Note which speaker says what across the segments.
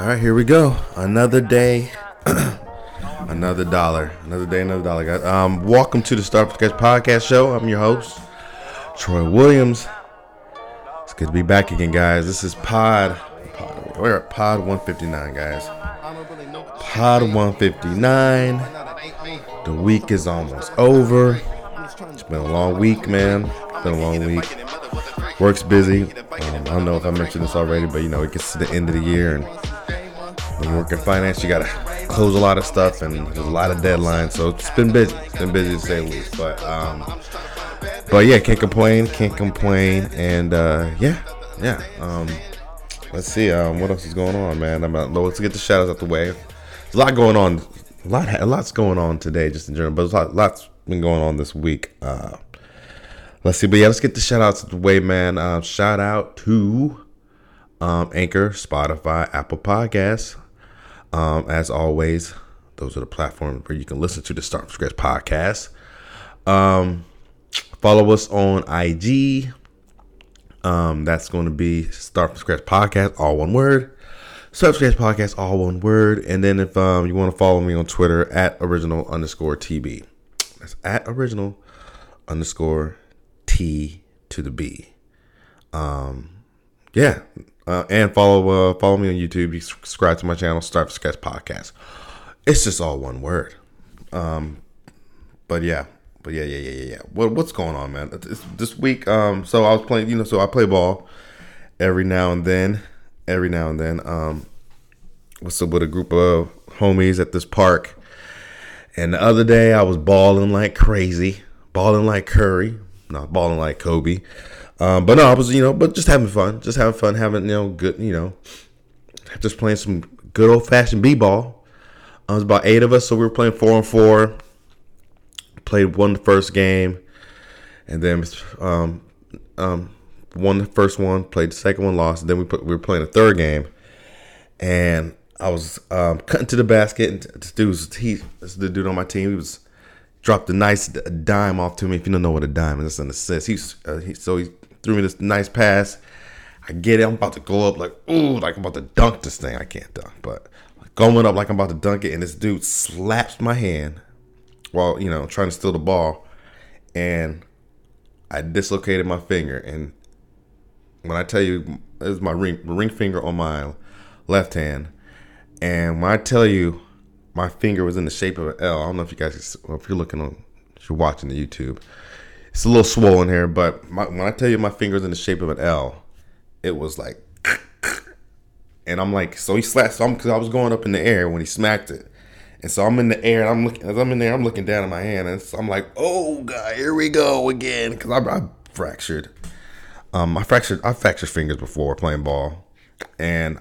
Speaker 1: All right, here we go. Another day, another dollar. Another day, another dollar, guys. Um, welcome to the Star Sketch Podcast Show. I'm your host, Troy Williams. It's good to be back again, guys. This is Pod. pod we're at Pod 159, guys. Pod 159. The week is almost over. It's been a long week, man. It's been a long week. Work's busy. Um, I don't know if I mentioned this already, but you know, it gets to the end of the year and when you work in finance, you gotta close a lot of stuff, and there's a lot of deadlines. So it's been busy. It's been busy to say the least. But um, but yeah, can't complain. Can't complain. And uh, yeah, yeah. Um, let's see. Um, what else is going on, man? I'm about, let's get the outs out the way. There's a lot going on. A lot. A lot's going on today, just in general. But a lot, lots been going on this week. Uh, let's see. But yeah, let's get the shout outs out the way, man. Uh, shout out to um, Anchor, Spotify, Apple Podcasts. Um, as always, those are the platforms where you can listen to the Start from Scratch podcast. Um, follow us on IG. Um, that's going to be Start from Scratch podcast, all one word. Start from Scratch podcast, all one word. And then if um, you want to follow me on Twitter at original underscore TB, that's at original underscore T to the B. Um, yeah, uh, and follow uh, follow me on YouTube. You subscribe to my channel, Start from Scratch Podcast. It's just all one word. Um, but yeah, but yeah, yeah, yeah, yeah, yeah. What what's going on, man? It's, this week, um, so I was playing. You know, so I play ball every now and then. Every now and then, um, what's up with a group of homies at this park. And the other day, I was balling like crazy, balling like Curry, not balling like Kobe. Um, but no, I was, you know, but just having fun, just having fun, having, you know, good, you know, just playing some good old fashioned b ball. Uh, it was about eight of us, so we were playing four and four. Played one the first game, and then um, um, won the first one. Played the second one, lost. And then we put, we were playing the third game, and I was um, cutting to the basket. And this dude was he, this the dude on my team. He was dropped a nice dime off to me. If you don't know what a dime is, it's an assist. He's uh, he, so he threw me this nice pass. I get it. I'm about to go up like, ooh, like I'm about to dunk this thing. I can't dunk, but going up like I'm about to dunk it, and this dude slaps my hand while you know trying to steal the ball, and I dislocated my finger. And when I tell you, this is my ring ring finger on my left hand, and when I tell you, my finger was in the shape of an L. I don't know if you guys, if you're looking on, if you're watching the YouTube it's a little swollen here, but my, when I tell you my fingers in the shape of an L, it was like, and I'm like, so he slapped, so I'm because I was going up in the air when he smacked it, and so I'm in the air, and I'm looking, as I'm in there, I'm looking down at my hand, and so I'm like, oh god, here we go again, because I, I fractured, um, I fractured, I fractured fingers before playing ball, and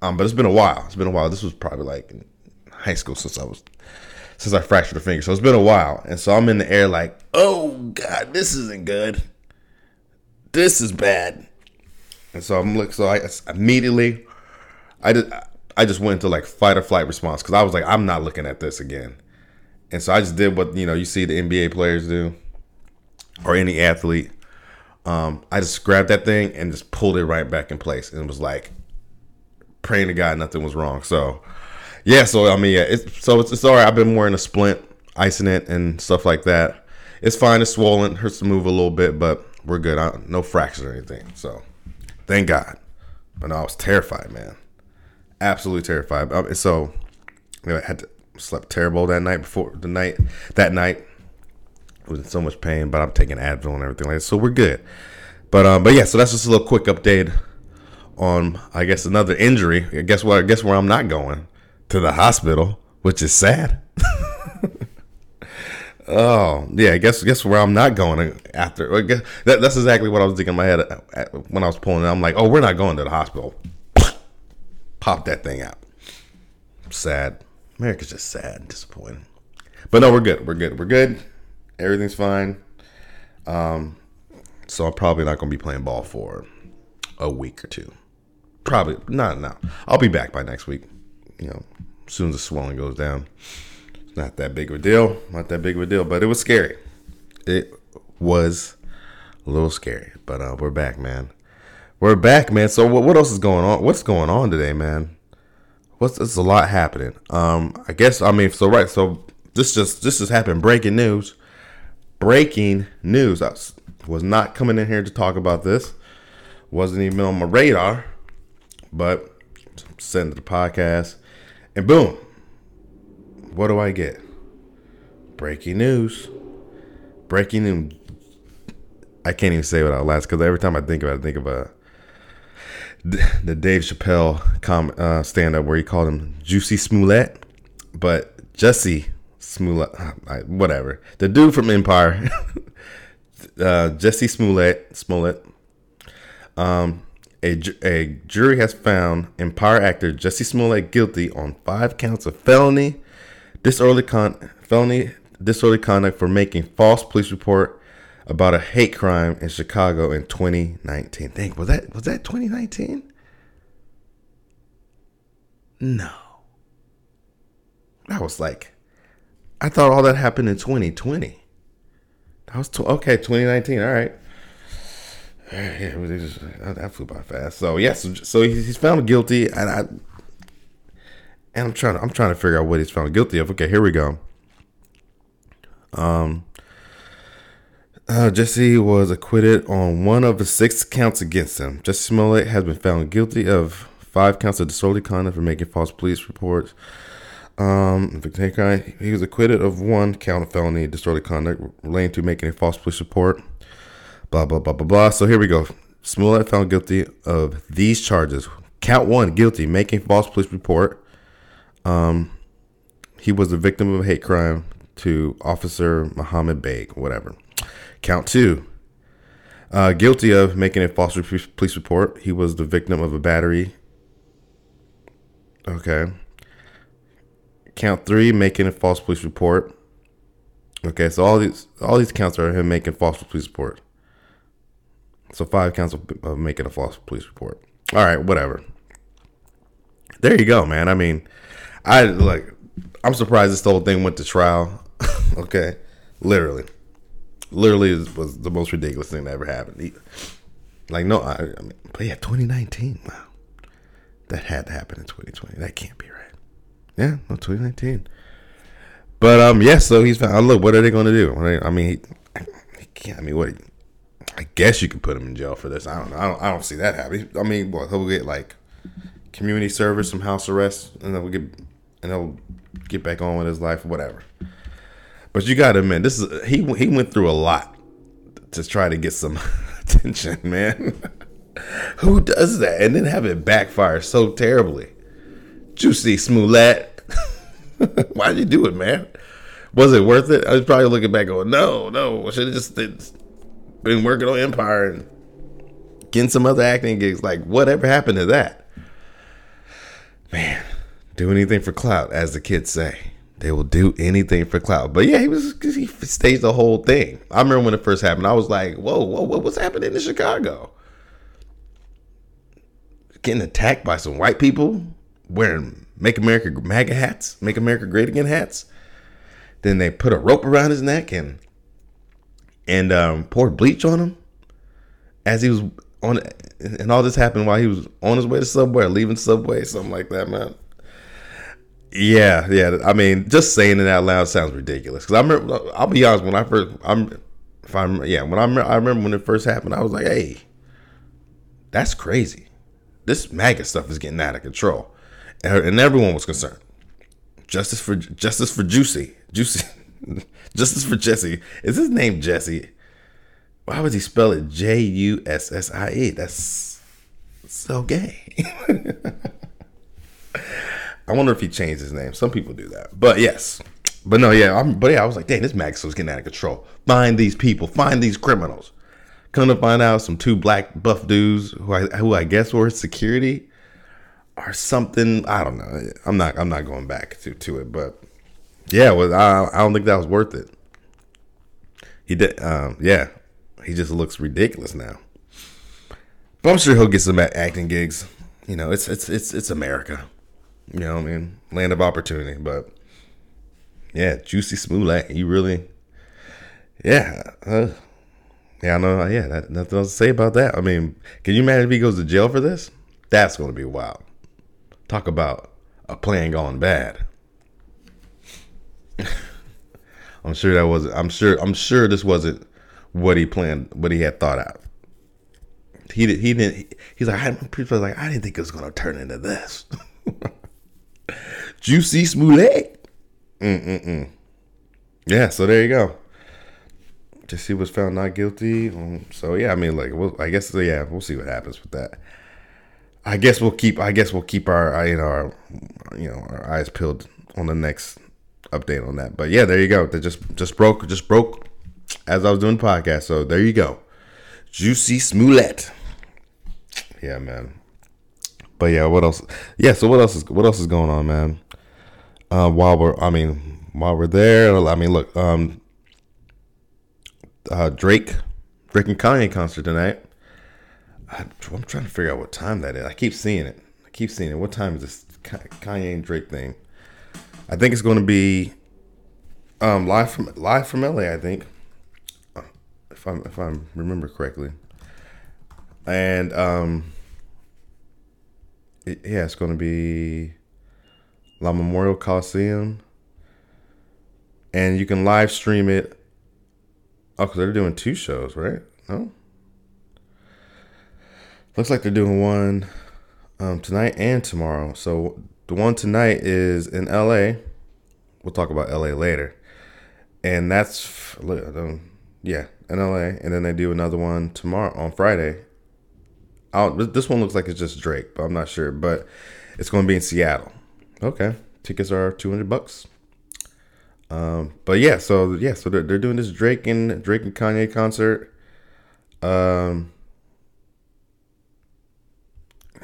Speaker 1: um, but it's been a while. It's been a while. This was probably like high school since I was since I fractured a finger. So it's been a while. And so I'm in the air like, oh God, this isn't good. This is bad. And so I'm looking, so I immediately, I just, I just went into like fight or flight response because I was like, I'm not looking at this again. And so I just did what, you know, you see the NBA players do or any athlete. Um, I just grabbed that thing and just pulled it right back in place and was like praying to God nothing was wrong. So yeah, so I mean, yeah, it's so it's, it's all right. I've been wearing a splint, icing it, and stuff like that. It's fine. It's swollen. Hurts to move a little bit, but we're good. I, no fractures or anything. So, thank God. But no, I was terrified, man. Absolutely terrified. Um, so, you know, I had to slept terrible that night before the night that night. I was in so much pain, but I'm taking Advil and everything like that. So we're good. But um, but yeah, so that's just a little quick update on I guess another injury. Guess what guess where I'm not going to the hospital, which is sad. oh yeah, guess guess where I'm not going after. That, that's exactly what I was thinking in my head when I was pulling it. I'm like, oh, we're not going to the hospital. Pop that thing out. Sad. America's just sad and disappointing. But no, we're good. We're good. We're good. Everything's fine. Um, so I'm probably not going to be playing ball for a week or two. Probably not now. I'll be back by next week. You know, as soon as the swelling goes down. It's not that big of a deal. Not that big of a deal, but it was scary. It was a little scary, but uh, we're back, man. We're back, man. So what, what else is going on? What's going on today, man? what's there's a lot happening. Um, I guess I mean so right. So this just this has happened. Breaking news. Breaking news. I was, was not coming in here to talk about this. Wasn't even on my radar. But sent to the podcast, and boom. What do I get? Breaking news. Breaking news. I can't even say it out loud because every time I think about it, I think of a the Dave Chappelle com, uh, stand up where he called him Juicy Smollett, but Jesse Smollett, whatever. The dude from Empire, uh, Jesse Smollett, Smollett. Um, a, a jury has found Empire actor Jesse Smollett guilty on five counts of felony disorderly con felony disorderly conduct for making false police report about a hate crime in Chicago in 2019. Think was that was that 2019? No. That was like I thought all that happened in 2020. That was tw- okay, 2019. All right. Yeah, just, that flew by fast. So yes, so he's found guilty, and I and I'm trying to I'm trying to figure out what he's found guilty of. Okay, here we go. Um, uh, Jesse was acquitted on one of the six counts against him. Jesse Smollett has been found guilty of five counts of disorderly conduct for making false police reports. Um, he was acquitted of one count of felony disorderly conduct relating to making a false police report. Blah blah blah blah blah. So here we go. Smollett found guilty of these charges. Count one, guilty, making false police report. Um, he was a victim of a hate crime to Officer Muhammad Baig, whatever. Count two. Uh, guilty of making a false police report. He was the victim of a battery. Okay. Count three, making a false police report. Okay, so all these all these counts are him making false police report. So five counts of, making a false police report. All right, whatever. There you go, man. I mean, I like. I'm surprised this whole thing went to trial. okay, literally literally was the most ridiculous thing that ever happened. like no, I, I mean, but yeah, 2019. Wow, that had to happen in 2020. That can't be right. Yeah, no, 2019. But um, yeah. So he's found. Look, what are they going to do? I mean, he, he can't. I mean, what? I guess you could put him in jail for this. I don't know. I don't, I don't see that happening. I mean, what he'll get like community service, some house arrest, and then we'll get and he'll get back on with his life, whatever. But you got to admit, this is he he went through a lot to try to get some attention, man. Who does that and then have it backfire so terribly? Juicy Smollett, why'd you do it, man? Was it worth it? I was probably looking back, going, "No, no, should have just been working on Empire and getting some other acting gigs." Like, whatever happened to that? Man, do anything for clout, as the kids say. They will do anything for clout. But yeah, he was he staged the whole thing. I remember when it first happened. I was like, whoa, whoa, what was happening in Chicago? Getting attacked by some white people wearing "Make America MAGA" hats, "Make America Great Again" hats. Then they put a rope around his neck and and um, poured bleach on him as he was on. And all this happened while he was on his way to Subway, leaving Subway, something like that, man. Yeah, yeah. I mean, just saying it out loud sounds ridiculous. Because I remember, I'll be honest, when I first, I'm, if I'm, yeah, when I, I remember when it first happened, I was like, hey, that's crazy. This MAGA stuff is getting out of control, and, and everyone was concerned. Justice for justice for Juicy, Juicy, justice for Jesse. Is his name Jesse? Why would he spell it J U S S I E? That's so gay. I wonder if he changed his name. Some people do that, but yes, but no, yeah. I'm, but yeah, I was like, dang, this Max was getting out of control. Find these people. Find these criminals. Come to find out, some two black buff dudes who I who I guess were security or something. I don't know. I'm not. I'm not going back to to it, but yeah, well, I, I don't think that was worth it. He did. Um, yeah, he just looks ridiculous now. But I'm sure he'll get some acting gigs. You know, it's it's it's it's America. You know, what I mean, land of opportunity. But yeah, Juicy Smollett, you really, yeah, uh, yeah, I know. Yeah, that, nothing else to say about that. I mean, can you imagine if he goes to jail for this? That's going to be wild. Talk about a plan gone bad. I'm sure that wasn't. I'm sure I'm sure this wasn't what he planned, what he had thought out. He did he didn't he's like pretty like I didn't think it was gonna turn into this. Juicy Smollett. Mm-mm-mm. Yeah, so there you go. Just he was found not guilty. Um, so yeah, I mean, like, we'll, I guess yeah, we'll see what happens with that. I guess we'll keep. I guess we'll keep our you know our you know our eyes peeled on the next update on that. But yeah, there you go. They just just broke just broke as I was doing the podcast. So there you go, Juicy Smollett. Yeah, man. But yeah, what else? Yeah, so what else is what else is going on, man? Uh, while we're, I mean, while we're there, I mean, look, um, uh, Drake, Drake and Kanye concert tonight. I, am trying to figure out what time that is. I keep seeing it. I keep seeing it. What time is this Kanye and Drake thing? I think it's going to be um, live from live from LA. I think, if I'm if I remember correctly, and um, it, yeah, it's going to be LA Memorial Coliseum, and you can live stream it. Oh, because they're doing two shows, right? No. Looks like they're doing one um, tonight and tomorrow. So the one tonight is in L.A. We'll talk about L.A. later, and that's yeah in L.A. And then they do another one tomorrow on Friday. I'll, this one looks like it's just Drake, but I'm not sure. But it's going to be in Seattle. Okay, tickets are two hundred bucks. Um, but yeah, so yeah, so they're, they're doing this Drake and Drake and Kanye concert. Um,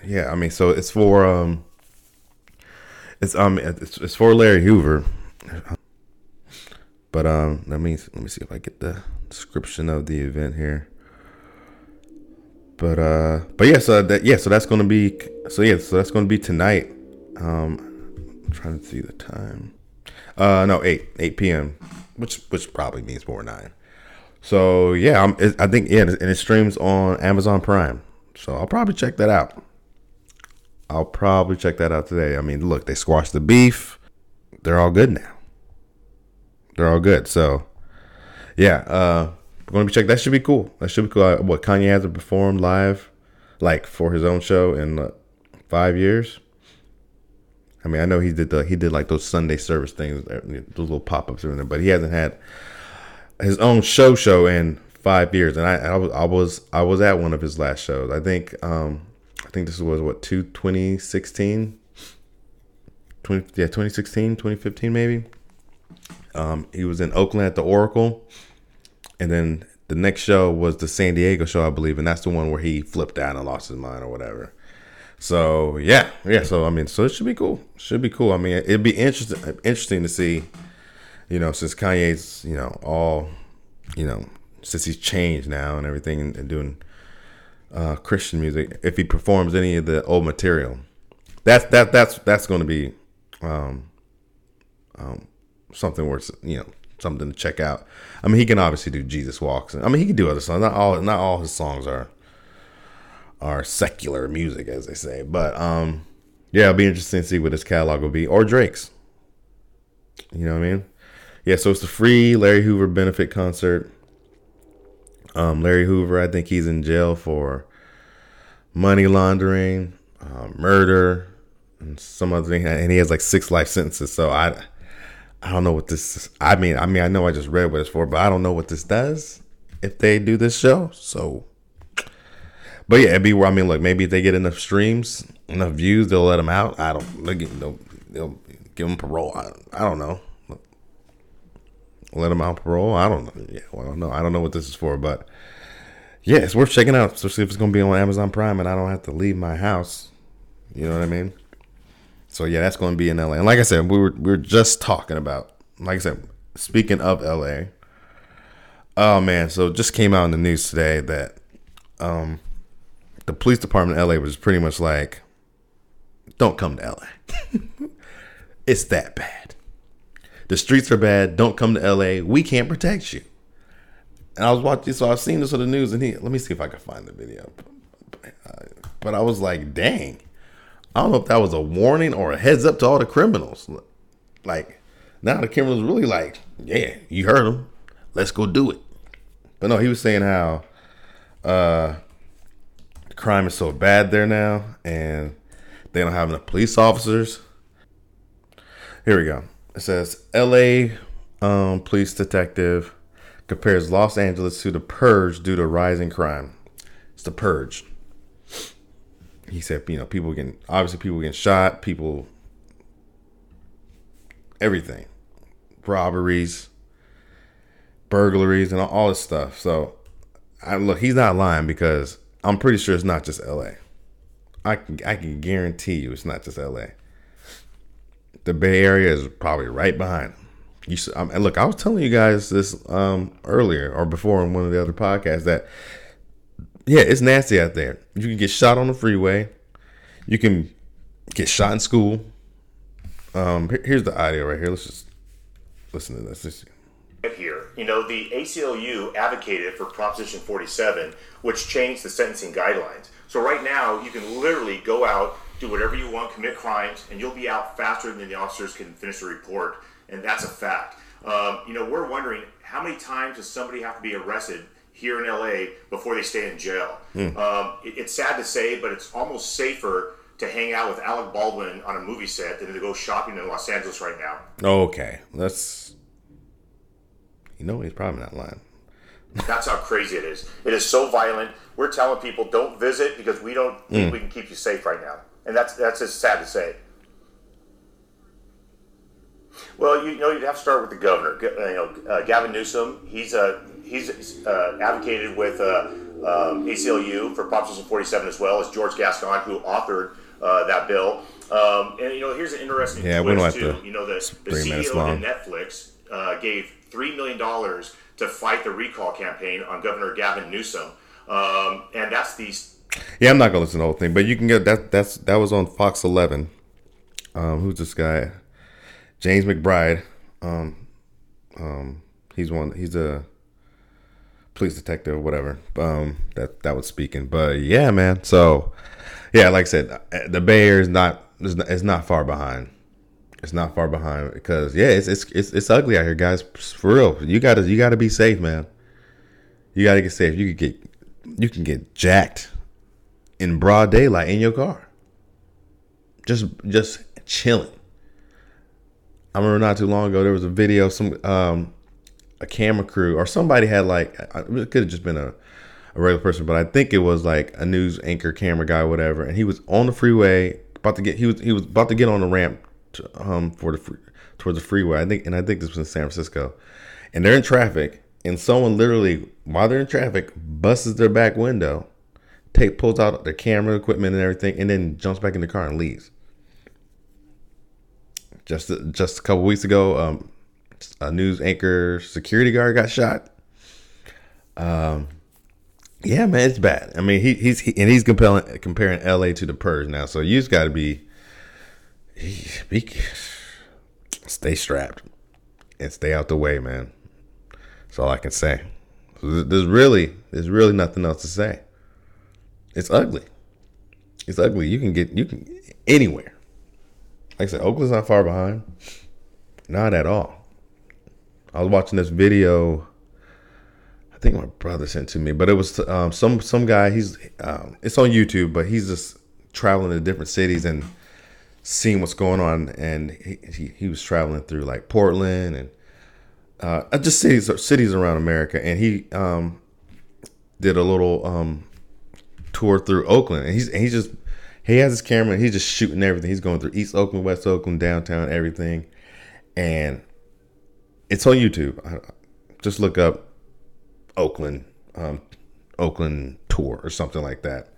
Speaker 1: yeah, I mean, so it's for um, it's um, it's, it's for Larry Hoover. But um, let me let me see if I get the description of the event here. But uh, but yeah, so that yeah, so that's gonna be so yeah, so that's gonna be tonight. Um, I'm trying to see the time. Uh, no, eight eight p.m., which which probably means more nine. So yeah, I'm, I think yeah, and it streams on Amazon Prime. So I'll probably check that out. I'll probably check that out today. I mean, look, they squashed the beef. They're all good now. They're all good. So yeah, uh, we're gonna be checked. That should be cool. That should be cool. What Kanye hasn't performed live, like for his own show in uh, five years. I mean, I know he did the he did like those Sunday service things, uh, those little pop ups there, but he hasn't had his own show show in five years. And I, I was I was I was at one of his last shows. I think um I think this was what two 2016 20, yeah 2016 2015 maybe. Um, he was in Oakland at the Oracle, and then the next show was the San Diego show, I believe, and that's the one where he flipped out and lost his mind or whatever. So yeah, yeah. So I mean, so it should be cool. Should be cool. I mean, it'd be interesting interesting to see, you know, since Kanye's you know all, you know, since he's changed now and everything and, and doing uh, Christian music, if he performs any of the old material, that's that that's that's going to be um, um, something worth you know something to check out. I mean, he can obviously do Jesus Walks. I mean, he can do other songs. Not all not all his songs are are secular music, as they say. But um, yeah, it'll be interesting to see what his catalog will be, or Drake's. You know what I mean? Yeah, so it's the free Larry Hoover benefit concert. Um, Larry Hoover, I think he's in jail for money laundering, uh, murder, and some other thing, and he has like six life sentences. So I, I don't know what this. Is. I mean, I mean, I know I just read what it's for, but I don't know what this does if they do this show. So but yeah, it'd be where I mean, look, maybe if they get enough streams, enough views, they'll let him out. I don't. They'll, they'll give him parole. I, I don't know. Let him out parole. I don't know. Yeah, well, no, I don't know what this is for, but yeah, it's worth checking out, especially if it's gonna be on Amazon Prime and I don't have to leave my house. You know what I mean? So yeah, that's gonna be in LA. And like I said, we were we were just talking about. Like I said, speaking of LA. Oh man, so just came out in the news today that um the police department in LA was pretty much like, don't come to LA. it's that bad. The streets are bad. Don't come to LA. We can't protect you. And I was watching, so I've seen this on the news, and he, let me see if I can find the video. But I was like, dang. I don't know if that was a warning or a heads up to all the criminals. Like now the criminals really like, yeah, you heard them. Let's go do it. But no, he was saying how uh, crime is so bad there now, and they don't have enough police officers. Here we go. It says L.A. Um, police detective compares Los Angeles to the Purge due to rising crime. It's the Purge. He said, you know, people getting obviously people getting shot, people, everything, robberies, burglaries, and all this stuff. So, I look, he's not lying because I'm pretty sure it's not just L.A. I can I can guarantee you it's not just L.A. The Bay Area is probably right behind him. You um, and look, I was telling you guys this um, earlier or before in one of the other podcasts that yeah, it's nasty out there. You can get shot on the freeway. You can get shot in school. Um, here's the audio right here. Let's just listen to this.
Speaker 2: Here, you know, the ACLU advocated for Proposition 47, which changed the sentencing guidelines. So right now, you can literally go out, do whatever you want, commit crimes, and you'll be out faster than the officers can finish the report, and that's a fact. Um, you know, we're wondering how many times does somebody have to be arrested here in LA before they stay in jail? Mm. Um, it, it's sad to say, but it's almost safer to hang out with Alec Baldwin on a movie set than to go shopping in Los Angeles right now.
Speaker 1: Okay, let's. You know, he's probably not lying.
Speaker 2: That's how crazy it is. It is so violent. We're telling people don't visit because we don't think mm. we can keep you safe right now, and that's that's just sad to say. Well, you know, you'd have to start with the governor. You know, uh, Gavin Newsom. He's a he's uh, advocated with uh, um, ACLU for Proposition 47 as well as George Gascon, who authored uh, that bill. Um, and you know, here's an interesting yeah, twist too. You know, the, the CEO of Netflix uh, gave three million dollars to fight the recall campaign on Governor Gavin Newsom, um, and that's the.
Speaker 1: Yeah, I'm not gonna listen to the whole thing, but you can get that. That's that was on Fox 11. Um, who's this guy? James McBride. Um, um, he's one. He's a police detective or whatever. Um, that that was speaking, but yeah, man. So yeah, like I said, the Bay Area is not it's not far behind. It's not far behind because yeah, it's it's it's, it's ugly out here, guys. For real, you gotta you gotta be safe, man. You gotta get safe. You could get you can get jacked in broad daylight in your car. Just just chilling. I remember not too long ago there was a video some um a camera crew or somebody had like it could have just been a, a regular person, but I think it was like a news anchor camera guy, whatever, and he was on the freeway about to get he was he was about to get on the ramp to, um for the towards the freeway. I think and I think this was in San Francisco, and they're in traffic, and someone literally while they're in traffic busts their back window, take pulls out their camera equipment and everything, and then jumps back in the car and leaves. Just just a couple weeks ago, um, a news anchor security guard got shot. Um, yeah, man, it's bad. I mean, he, he's he, and he's compelling, comparing L.A. to the Purge now. So you just got to be, be, stay strapped and stay out the way, man. That's all I can say. There's really, there's really nothing else to say. It's ugly. It's ugly. You can get you can anywhere. Like I said, Oakland's not far behind. Not at all. I was watching this video. I think my brother sent to me, but it was um, some some guy. He's um, it's on YouTube, but he's just traveling to different cities and seeing what's going on. And he he, he was traveling through like Portland and uh, just cities cities around America, and he um, did a little um, tour through Oakland, and he's and he's just he has his camera, and he's just shooting everything. He's going through East Oakland, West Oakland, downtown, everything, and it's on YouTube. Just look up Oakland, um, Oakland tour or something like that.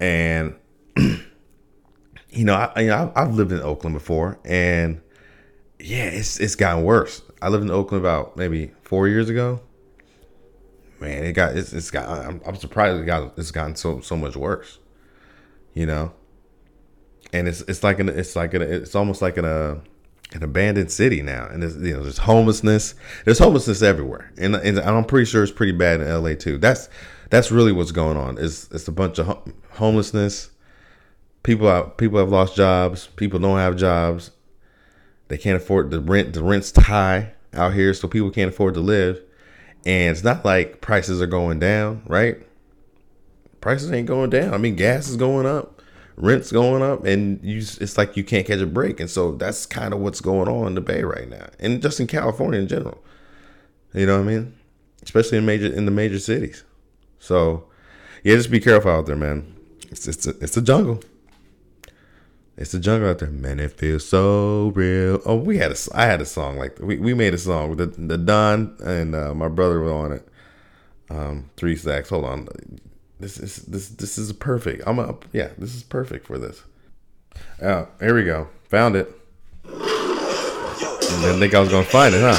Speaker 1: And you know, I, you know, I've lived in Oakland before, and yeah, it's it's gotten worse. I lived in Oakland about maybe four years ago. Man, it got it's, it's got. I'm, I'm surprised it got it's gotten so so much worse. You know, and it's it's like an it's like an it's almost like an uh an abandoned city now, and there's you know there's homelessness. There's homelessness everywhere, and, and I'm pretty sure it's pretty bad in LA too. That's that's really what's going on. It's it's a bunch of homelessness, people out, people have lost jobs. People don't have jobs. They can't afford the rent. The rent's high out here, so people can't afford to live. And it's not like prices are going down, right? Prices ain't going down. I mean, gas is going up, rent's going up, and you it's like you can't catch a break. And so that's kind of what's going on in the Bay right now, and just in California in general. You know what I mean? Especially in major in the major cities. So yeah, just be careful out there, man. It's it's a, it's a jungle. It's the jungle out there, man. It feels so real. Oh, we had a, I had a song like we, we made a song with the the Don and uh, my brother was on it. Um, three stacks. Hold on, this is this this is perfect. I'm up. Yeah, this is perfect for this. Uh, here we go. Found it. Didn't think I was gonna find it, huh?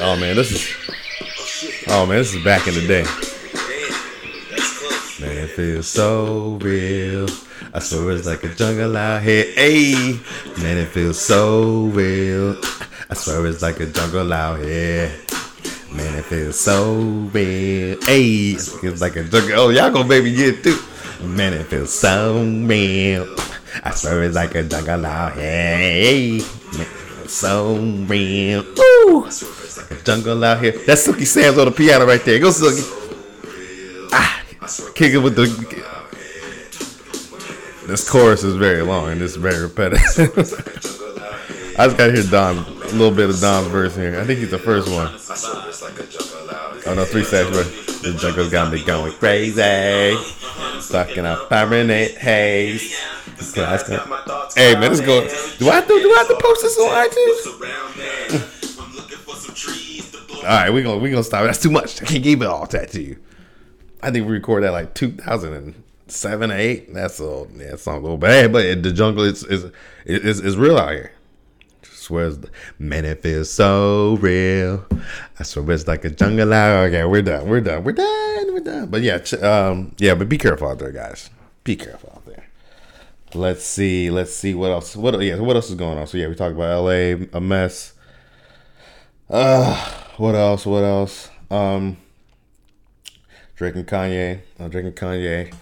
Speaker 1: Oh man, this is. Oh man, this is back in the day. Feels so real. I swear it's like a jungle out here. Hey, man, it feels so real. I swear it's like a jungle out here. Man, it feels so real. Hey, it's like a jungle. Oh, y'all gonna make get too. Man, it feels so real. I swear it's like a jungle out here. Hey, so real. Ooh, jungle out here. That's Silky Sam's on the piano right there. Go, Silky. Kick it with the. This chorus is very long and it's very repetitive. I just gotta hear Don, a little bit of Don's verse here. I think he's the first one. Oh no, three stacks, but the jungle's got me going crazy. Sucking up Fahrenheit haze. Hey man, let's go. Do I have to do I have to post this on iTunes? All right, we gonna we gonna stop. That's too much. I can't give it all that to you. I think we recorded that like 2007, eight. That's a it's not a little bad, but the jungle is is is, is real out here. I swear, man, it feels so real. I swear it's like a jungle out. Okay, we're done. We're done. We're done. We're done. But yeah, um, yeah, but be careful out there, guys. Be careful out there. Let's see. Let's see what else. What yeah? What else is going on? So yeah, we talked about L.A. a mess. Uh, what else? What else? Um. And Kanye, and Kanye,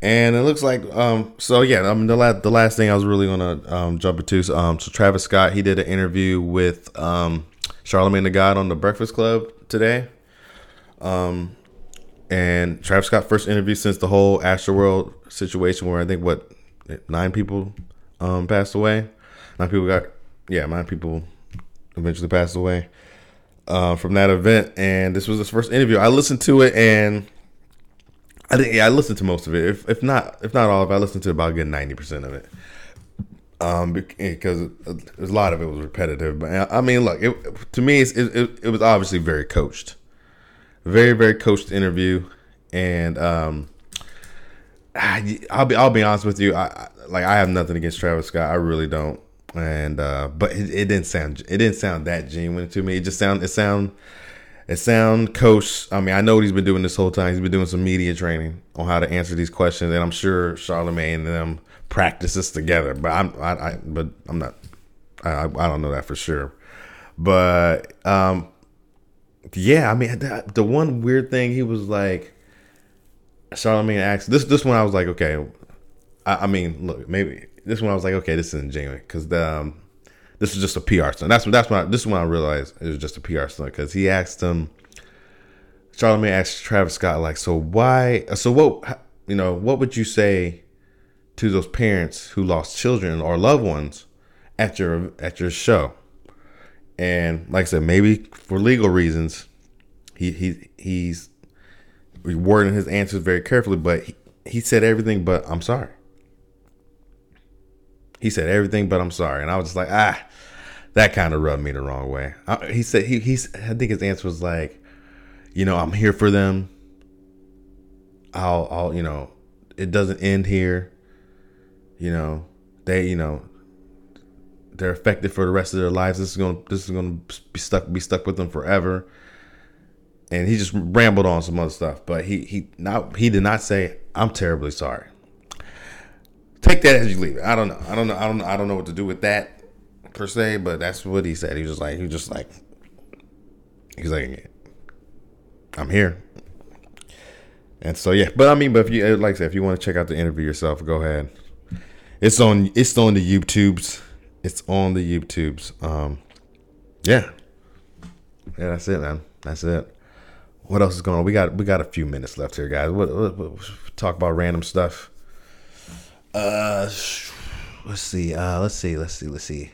Speaker 1: and it looks like um. So yeah, I mean the last the last thing I was really gonna um, jump into. Um, so Travis Scott he did an interview with um Charlemagne the God on the Breakfast Club today. Um, and Travis Scott first interview since the whole Astroworld situation where I think what nine people um passed away. Nine people got yeah nine people eventually passed away uh, from that event, and this was his first interview. I listened to it, and I think yeah, I listened to most of it. If if not if not all of it, I listened to about good ninety percent of it. Um, because a lot of it was repetitive, but I mean, look, it, to me, it, it, it was obviously very coached, very very coached interview, and um, I, I'll be I'll be honest with you, I like I have nothing against Travis Scott, I really don't and uh, but it, it, didn't sound it didn't sound that genuine to me. It just sound it sound it sound coach. I mean, I know what he's been doing this whole time. He's been doing some media training on how to answer these questions, and I'm sure Charlemagne and them practices together. But I'm I, I but I'm not I, I don't know that for sure. But um, yeah, I mean the, the one weird thing he was like. Charlemagne asked this. This one I was like, okay. I, I mean, look, maybe this one I was like, okay, this isn't genuine because the um, this is just a PR stunt. That's what that's when I, this one I realized it was just a PR stunt because he asked him. Charlemagne asked Travis Scott like, so why? So what? You know, what would you say to those parents who lost children or loved ones at your at your show? And like I said, maybe for legal reasons, he he he's wording his answers very carefully, but he, he said everything but I'm sorry. He said everything, but I'm sorry. And I was just like, ah, that kind of rubbed me the wrong way. I, he said he he's. I think his answer was like, you know, I'm here for them. I'll I'll you know, it doesn't end here. You know, they you know, they're affected for the rest of their lives. This is gonna this is gonna be stuck be stuck with them forever. And he just rambled on some other stuff, but he he not he did not say I'm terribly sorry take that as you leave it. I don't know. I don't know. I don't know. I don't know what to do with that per se, but that's what he said. He was just like he was just like he's like I'm here. And so yeah, but I mean, but if you like I said, if you want to check out the interview yourself, go ahead. It's on. It's on the YouTubes. It's on the YouTubes. Um, yeah, yeah, that's it, man. That's it. What else is going on? We got we got a few minutes left here, guys. What, what, what talk about random stuff? Uh, let's see. Uh, let's see. Let's see. Let's see.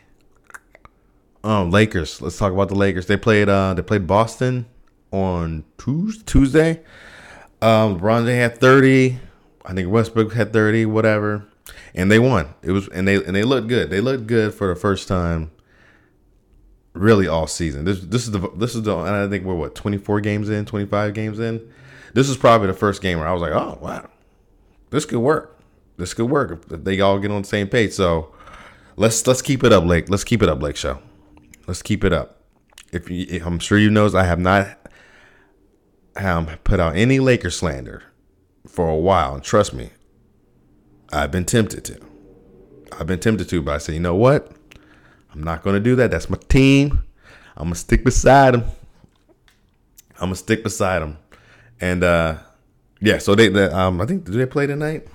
Speaker 1: Um, Lakers. Let's talk about the Lakers. They played. Uh, they played Boston on Tuesday. Um, LeBron had thirty. I think Westbrook had thirty. Whatever, and they won. It was and they and they looked good. They looked good for the first time really all season. This this is the this is the and I think we're what 24 games in, 25 games in. This is probably the first game where I was like, "Oh, wow. This could work. This could work if they all get on the same page." So, let's let's keep it up, Lake. Let's keep it up, Lake Show. Let's keep it up. If, you, I'm sure you knows I have not um, put out any Laker slander for a while, and trust me, I've been tempted to. I've been tempted to, but I say, you know what? I'm not going to do that. That's my team. I'm going to stick beside them. I'm going to stick beside them. And uh, yeah, so they, they um, I think, do they play tonight?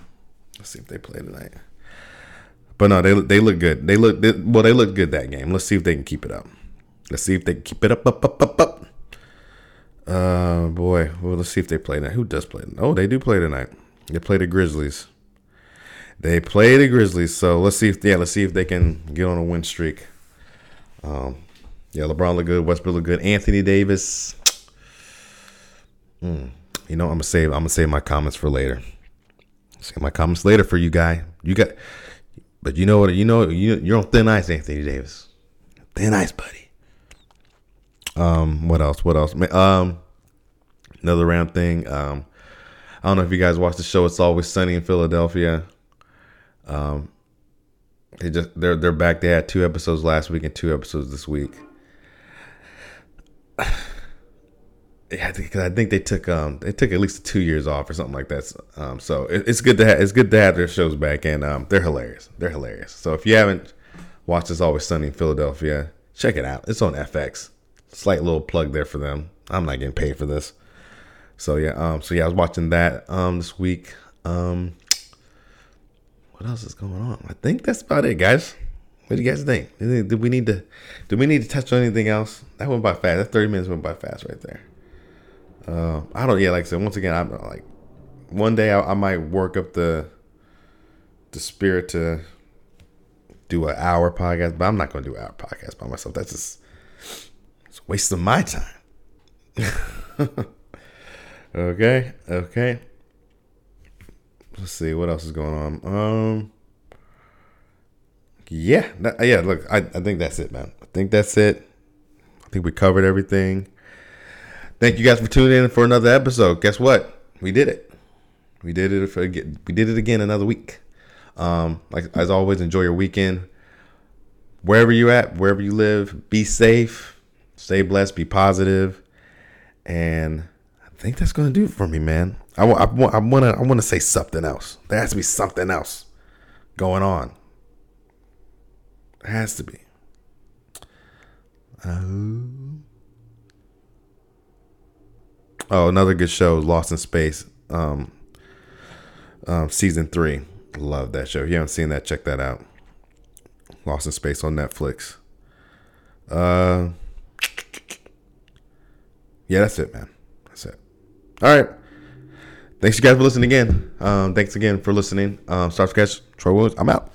Speaker 1: Let's see if they play tonight. But no, they they look good. They look they, well. They look good that game. Let's see if they can keep it up. Let's see if they can keep it up, up, up, up, up. Uh, boy. Well, let's see if they play tonight. Who does play? Oh, they do play tonight. They play the Grizzlies. They play the Grizzlies, so let's see if yeah, let's see if they can get on a win streak. Um, yeah, LeBron look good, Westbrook look good, Anthony Davis. Mm, you know, I'm gonna save I'm gonna save my comments for later. My comments later for you, guy. You got, but you know what? You know you you're on thin ice, Anthony Davis. Thin ice, buddy. Um, what else? What else? Um, another round thing. Um, I don't know if you guys watch the show. It's always sunny in Philadelphia. Um, they just they're they're back. They had two episodes last week and two episodes this week. Yeah, because I think they took um they took at least two years off or something like that. Um, so it, it's good to have it's good to have their shows back, and um, they're hilarious. They're hilarious. So if you haven't watched It's Always Sunny in Philadelphia, check it out. It's on FX. Slight little plug there for them. I'm not getting paid for this. So yeah, um, so yeah, I was watching that um this week. Um, what else is going on? I think that's about it, guys. What do you guys think? Do we need to do we need to touch on anything else? That went by fast. That 30 minutes went by fast right there. Uh, I don't yeah, like I said, once again, I'm like one day I, I might work up the the spirit to do an hour podcast, but I'm not gonna do an hour podcast by myself. That's just it's a waste of my time. okay, okay let's see what else is going on. Um, yeah, yeah. Look, I, I think that's it, man. I think that's it. I think we covered everything. Thank you guys for tuning in for another episode. Guess what? We did it. We did it for we did it again another week. Um, like as always, enjoy your weekend. Wherever you're at, wherever you live, be safe, stay blessed, be positive, and I think that's gonna do it for me, man. I, I, I to say something else. There has to be something else going on. There has to be. Uh, oh, another good show, Lost in Space, um, um, season three. Love that show. If you haven't seen that, check that out. Lost in Space on Netflix. Uh, yeah, that's it, man. That's it. All right. Thanks you guys for listening again. Um, thanks again for listening. Um, Star Sketch, Troy Woods. I'm out.